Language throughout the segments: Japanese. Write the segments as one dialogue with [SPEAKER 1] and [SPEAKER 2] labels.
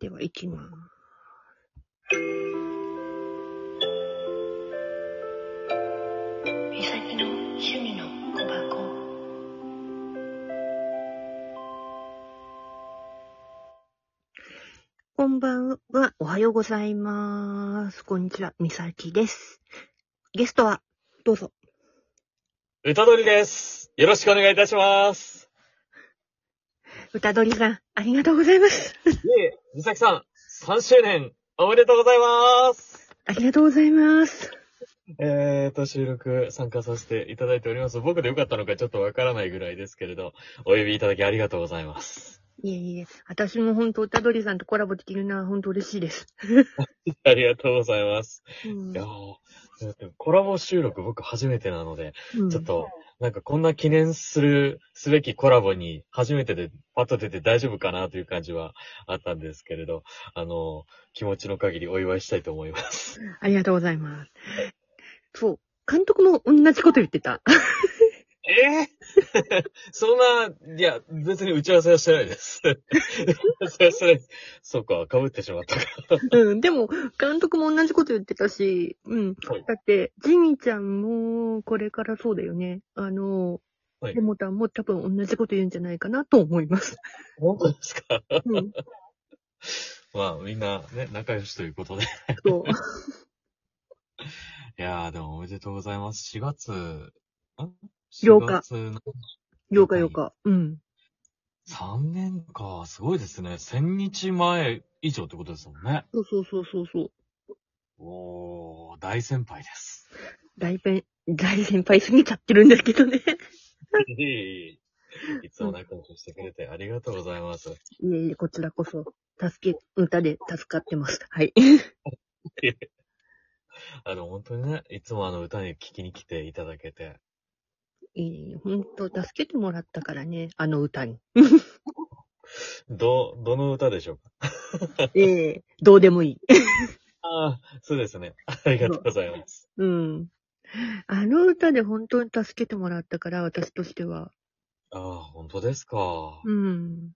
[SPEAKER 1] では、行きます。
[SPEAKER 2] みさきの趣味の小箱
[SPEAKER 1] こんばんは、おはようございます。こんにちは、みさきです。ゲストは、どうぞ。
[SPEAKER 3] 歌取です。よろしくお願いいたします。
[SPEAKER 1] 歌取さん、ありがとうございます。
[SPEAKER 3] いえ、みさきさん、3周年、おめでとうございます。
[SPEAKER 1] ありがとうございます。
[SPEAKER 3] えーと、収録参加させていただいております。僕でよかったのかちょっとわからないぐらいですけれど、お呼びいただきありがとうございます。
[SPEAKER 1] いえいえ、私も本当歌取さんとコラボできるのは本当嬉しいです。
[SPEAKER 3] ありがとうございます。
[SPEAKER 1] うん
[SPEAKER 3] いやコラボ収録僕初めてなので、
[SPEAKER 1] うん
[SPEAKER 3] ちょっと、なんかこんな記念する、すべきコラボに初めてでパッと出て大丈夫かなという感じはあったんですけれど、あの、気持ちの限りお祝いしたいと思います。
[SPEAKER 1] ありがとうございます。そう。監督も同じこと言ってた。
[SPEAKER 3] ええそんな、いや、別に打ち合わせはしてないです。打ち合わせはしてないです。そうか、被ってしまったか。
[SPEAKER 1] うん。でも、監督も同じこと言ってたし、うん。
[SPEAKER 3] はい
[SPEAKER 1] だって、ジミーちゃんも、これからそうだよね。あの、
[SPEAKER 3] はい
[SPEAKER 1] デモタンも多分同じこと言うんじゃないかなと思います。
[SPEAKER 3] 本当ですか？
[SPEAKER 1] うん。
[SPEAKER 3] まあ、みんなね、仲良しということで。い
[SPEAKER 1] そう。
[SPEAKER 3] やー、でもおめでとうございます。4月、ん？
[SPEAKER 1] 8日
[SPEAKER 3] ?4 月の
[SPEAKER 1] 8日8日。うん。
[SPEAKER 3] 3年か、すごいですね。1000日前以上ってことですもんね。
[SPEAKER 1] そうそうそうそうそう。
[SPEAKER 3] おー、大先輩です。
[SPEAKER 1] 大先、大先輩すぎちゃってるんだけどね。
[SPEAKER 3] いえいえいつも仲良くしてくれてありがとうございます。
[SPEAKER 1] いえいえ、こちらこそ、助け、歌で助かってます。はい。
[SPEAKER 3] あの、本当にね、いつもあの歌に聞きに来ていただけて。
[SPEAKER 1] いいほんと、助けてもらったからね、あの歌に。
[SPEAKER 3] ど、どの歌でしょうか？
[SPEAKER 1] ええどうでもいい。
[SPEAKER 3] ああ、そうですね。ありがとうございます。
[SPEAKER 1] うん。あの歌で本当に助けてもらったから、私としては。
[SPEAKER 3] ああ、本当ですか。
[SPEAKER 1] うん。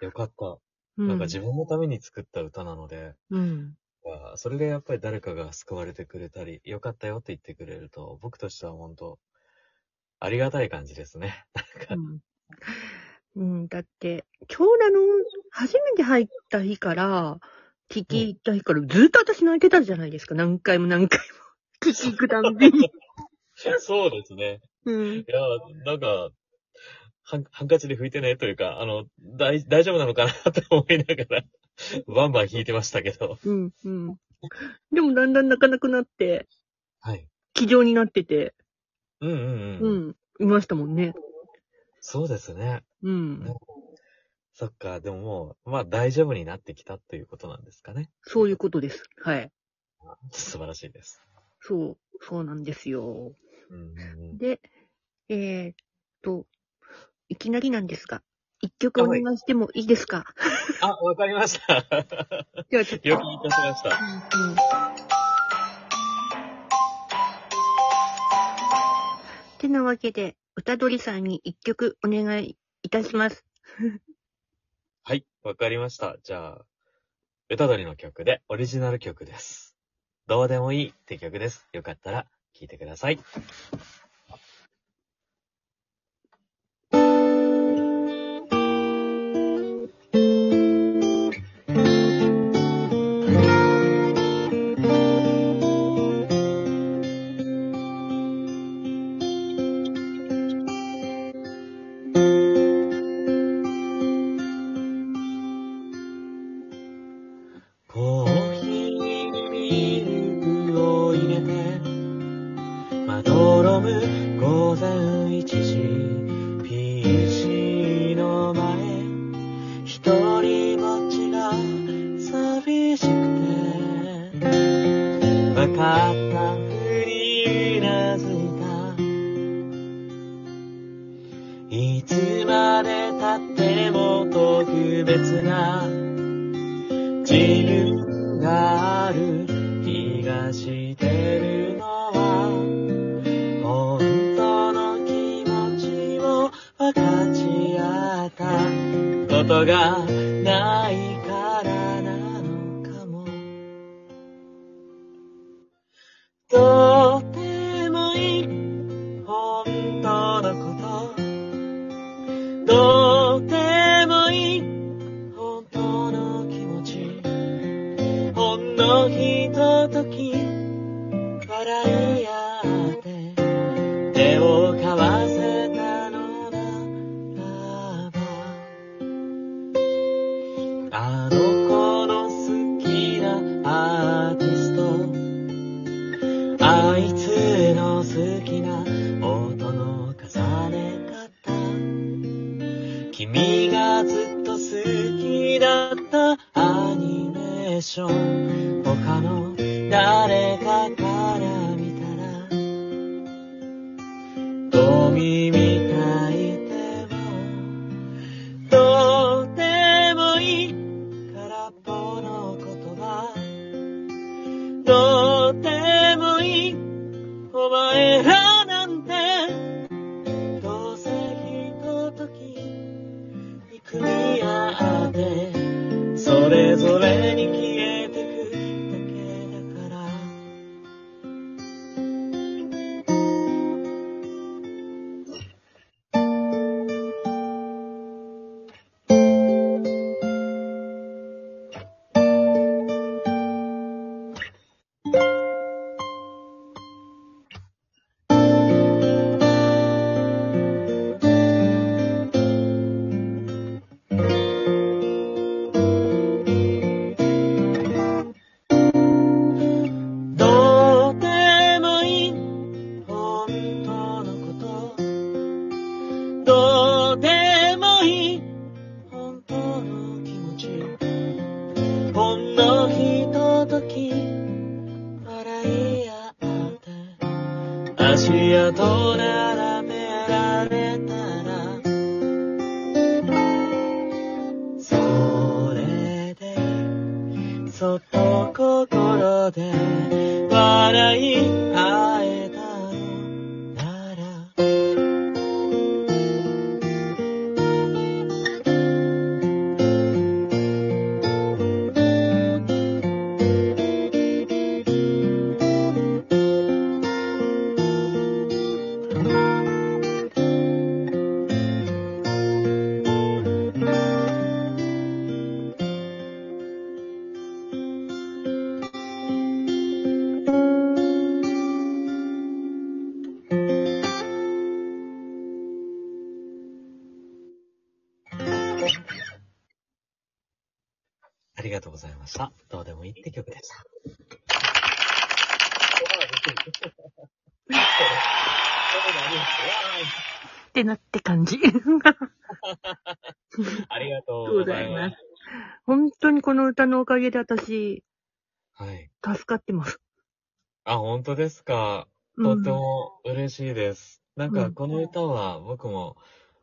[SPEAKER 3] よかった。
[SPEAKER 1] う
[SPEAKER 3] なんか自分のために作った歌なので、
[SPEAKER 1] うん。
[SPEAKER 3] あーそれでやっぱり誰かが救われてくれたり、よかったよって言ってくれると、僕としては本当、ありがたい感じですね。
[SPEAKER 1] うん。うん、だって、今日あの、初めて入った日から、聞き入った日から、ずっと私泣いてたじゃないですか。何回も何回も。聞き行くたんびに。
[SPEAKER 3] そうですね。
[SPEAKER 1] うん。
[SPEAKER 3] いや、なんか、ハンハンカチで拭いてねというか、あの、大、大丈夫なのかなと思いながら、バンバン弾いてましたけど。
[SPEAKER 1] うん、うん。でもだんだん泣かなくなって、
[SPEAKER 3] はい。
[SPEAKER 1] 気丈になってて、
[SPEAKER 3] うんうん
[SPEAKER 1] う
[SPEAKER 3] うん。
[SPEAKER 1] ん、いましたもんね。
[SPEAKER 3] そうですね。
[SPEAKER 1] うん。
[SPEAKER 3] そっか、でももう、まあ大丈夫になってきたということなんですかね。
[SPEAKER 1] そういうことです。はい。
[SPEAKER 3] 素晴らしいです。
[SPEAKER 1] そう、そうなんですよ。
[SPEAKER 3] うんうんうん、
[SPEAKER 1] で、えーっと、いきなりなんですが、一曲お願いしてもいいですか？
[SPEAKER 3] あ、わかりました。
[SPEAKER 1] ではちょっと。
[SPEAKER 3] よくいたしました。
[SPEAKER 1] うんてなわけで、歌取さんに一曲お願いいたします。
[SPEAKER 3] はい、わかりました。じゃあ、歌取りの曲で、オリジナル曲です。どうでもいいって曲です。よかったら聴いてください。一人ぼっちが寂しくてわかったふりうなずいた。いつまでたっても特別なことがない。あいつの好きな音の重ね方。君がずっと好きだったアニメーション。他の誰足跡並べられたら。それでそっと心で笑い合えがとうございました。どうでもいいって曲でした。
[SPEAKER 1] ってなって感じ。
[SPEAKER 3] ありがとうございます。
[SPEAKER 1] 本当にこの歌のおかげで私、
[SPEAKER 3] はい。
[SPEAKER 1] 助かってます。
[SPEAKER 3] あ、本当ですか。とっても嬉しいです。なんか、
[SPEAKER 1] うん
[SPEAKER 3] この歌は僕も、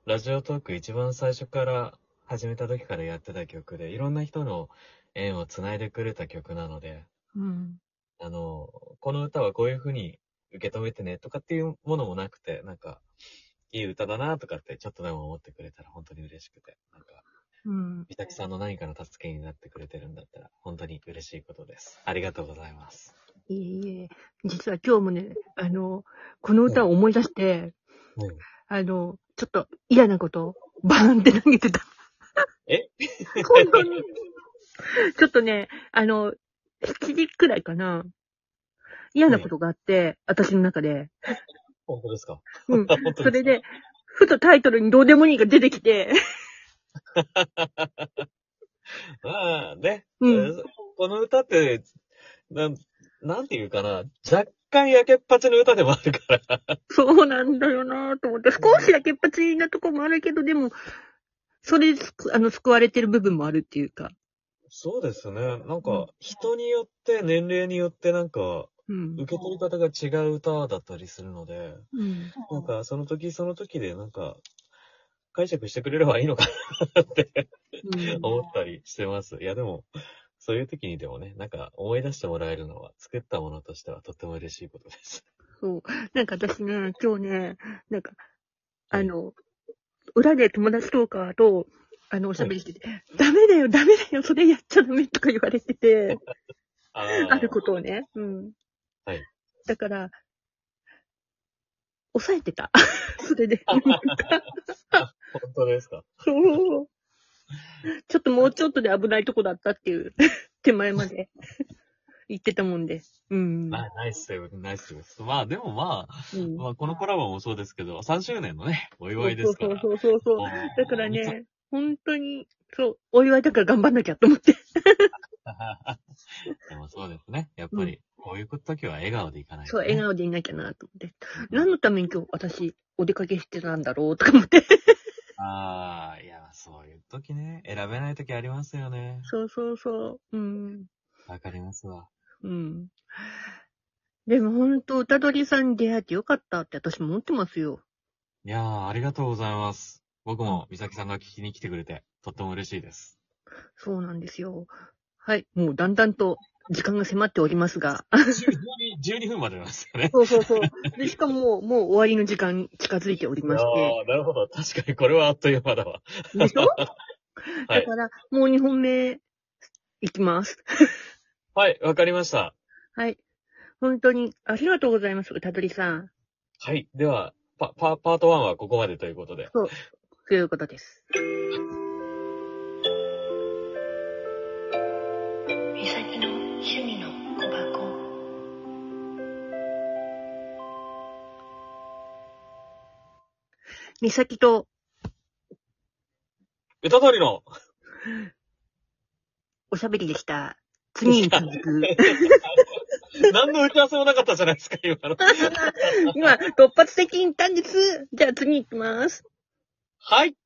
[SPEAKER 3] ラジオトーク一番最初から始めた時からやってた曲で、いろんな人の縁をつないでくれた曲なので、
[SPEAKER 1] うん。
[SPEAKER 3] あの、この歌はこういう風に受け止めてねとかっていうものもなくて、なんか、いい歌だなとかってちょっとでも思ってくれたら本当に嬉しくて、なんか、
[SPEAKER 1] うん。
[SPEAKER 3] 美咲さんの何かの助けになってくれてるんだったら、本当に嬉しいことです。ありがとうございます。
[SPEAKER 1] いえいえ。実は今日もね、あの、この歌を思い出して、
[SPEAKER 3] うん
[SPEAKER 1] あの、ちょっと嫌なこと、バーンって投げてた。
[SPEAKER 3] え？
[SPEAKER 1] 本当に。ちょっとね、あの、7時くらいかな。嫌なことがあって、私の中で。
[SPEAKER 3] 本当ですか？
[SPEAKER 1] うん。
[SPEAKER 3] 本当ですか？
[SPEAKER 1] それで、ふとタイトルにどうでもいいが出てきて、
[SPEAKER 3] まあね、
[SPEAKER 1] うん
[SPEAKER 3] えーこの歌って、なん、なんていうかな、若干焼けっぱちの歌でもあるから。
[SPEAKER 1] そうなんだよなぁと思って、少しだけっぱちなとこもあるけど、でも、それで、あの、救われてる部分もあるっていうか。
[SPEAKER 3] そうですね。なん
[SPEAKER 1] うん
[SPEAKER 3] か、人によって、年齢によってなんか、
[SPEAKER 1] うん。
[SPEAKER 3] 受け取り方が違う歌だったりするので、
[SPEAKER 1] うん。
[SPEAKER 3] なんか、その時その時でなんか、解釈してくれればいいのかなって
[SPEAKER 1] うん
[SPEAKER 3] 思ったりしてます。いや、でも、そういう時にでもね、なんか思い出してもらえるのは、作ったものとしてはとっても嬉しいことです。
[SPEAKER 1] そう。なんか私ね、今日ね、なんか、あの、裏で友達トーカーと、あの、おしゃべりしてて、ダメだよ、ダメだよ、それやっちゃダメとか言われてて、
[SPEAKER 3] あ
[SPEAKER 1] あることをね。うん。
[SPEAKER 3] はい。
[SPEAKER 1] だから、抑えてた。それで。
[SPEAKER 3] 本当ですか？
[SPEAKER 1] そう。ちょっともうちょっとで危ないとこだったっていう 手前まで言ってたもんで。うん。
[SPEAKER 3] ナナイスセーブ、ナイスす。まあでもまあ、
[SPEAKER 1] うん
[SPEAKER 3] まあこのコラボもそうですけど、3周年のね、お祝いですから。
[SPEAKER 1] そうそうそうそうだからね、本当に、そう、お祝いだから頑張んなきゃと思って。
[SPEAKER 3] でもそうですね。やっぱり、こういう時は笑顔でいかないと、
[SPEAKER 1] そう、
[SPEAKER 3] ね。
[SPEAKER 1] 笑顔でいなきゃなと思って。何のために今日私、お出かけしてたんだろうとか思って。
[SPEAKER 3] ああ、いや、そういう時ね、選べない時ありますよね。
[SPEAKER 1] そうそうそう。うん。
[SPEAKER 3] わかりますわ。
[SPEAKER 1] うん。でも本当、歌取さんに出会えてよかったって私も思ってますよ。
[SPEAKER 3] いやー、ありがとうございます。僕も、美咲さんが聞きに来てくれて、とっても嬉しいです。
[SPEAKER 1] そうなんですよ。はい。もうだんだんと時間が迫っておりますが。
[SPEAKER 3] 12, 12分までなんですよね。
[SPEAKER 1] そうそうそう。で、しかも、もう終わりの時間近づいておりまして。
[SPEAKER 3] ああ、なるほど。確かにこれはあっという間だわ。
[SPEAKER 1] でしょ？
[SPEAKER 3] はい。
[SPEAKER 1] だから、もう2本目、いきます。
[SPEAKER 3] はい、わかりました。
[SPEAKER 1] はい。本当に、ありがとうございます、歌取さん。
[SPEAKER 3] はい。では、パ、パ、パート1はここまでということで。
[SPEAKER 1] ということです。
[SPEAKER 2] 美咲の趣味の小箱
[SPEAKER 1] 美咲と、
[SPEAKER 3] 歌通りの
[SPEAKER 1] おしゃべりでした。次に続く。
[SPEAKER 3] 何の打ち合わせもなかったじゃないですか、今の。
[SPEAKER 1] 今、突発的に言ったんです。じゃあ次行きます。
[SPEAKER 3] はい。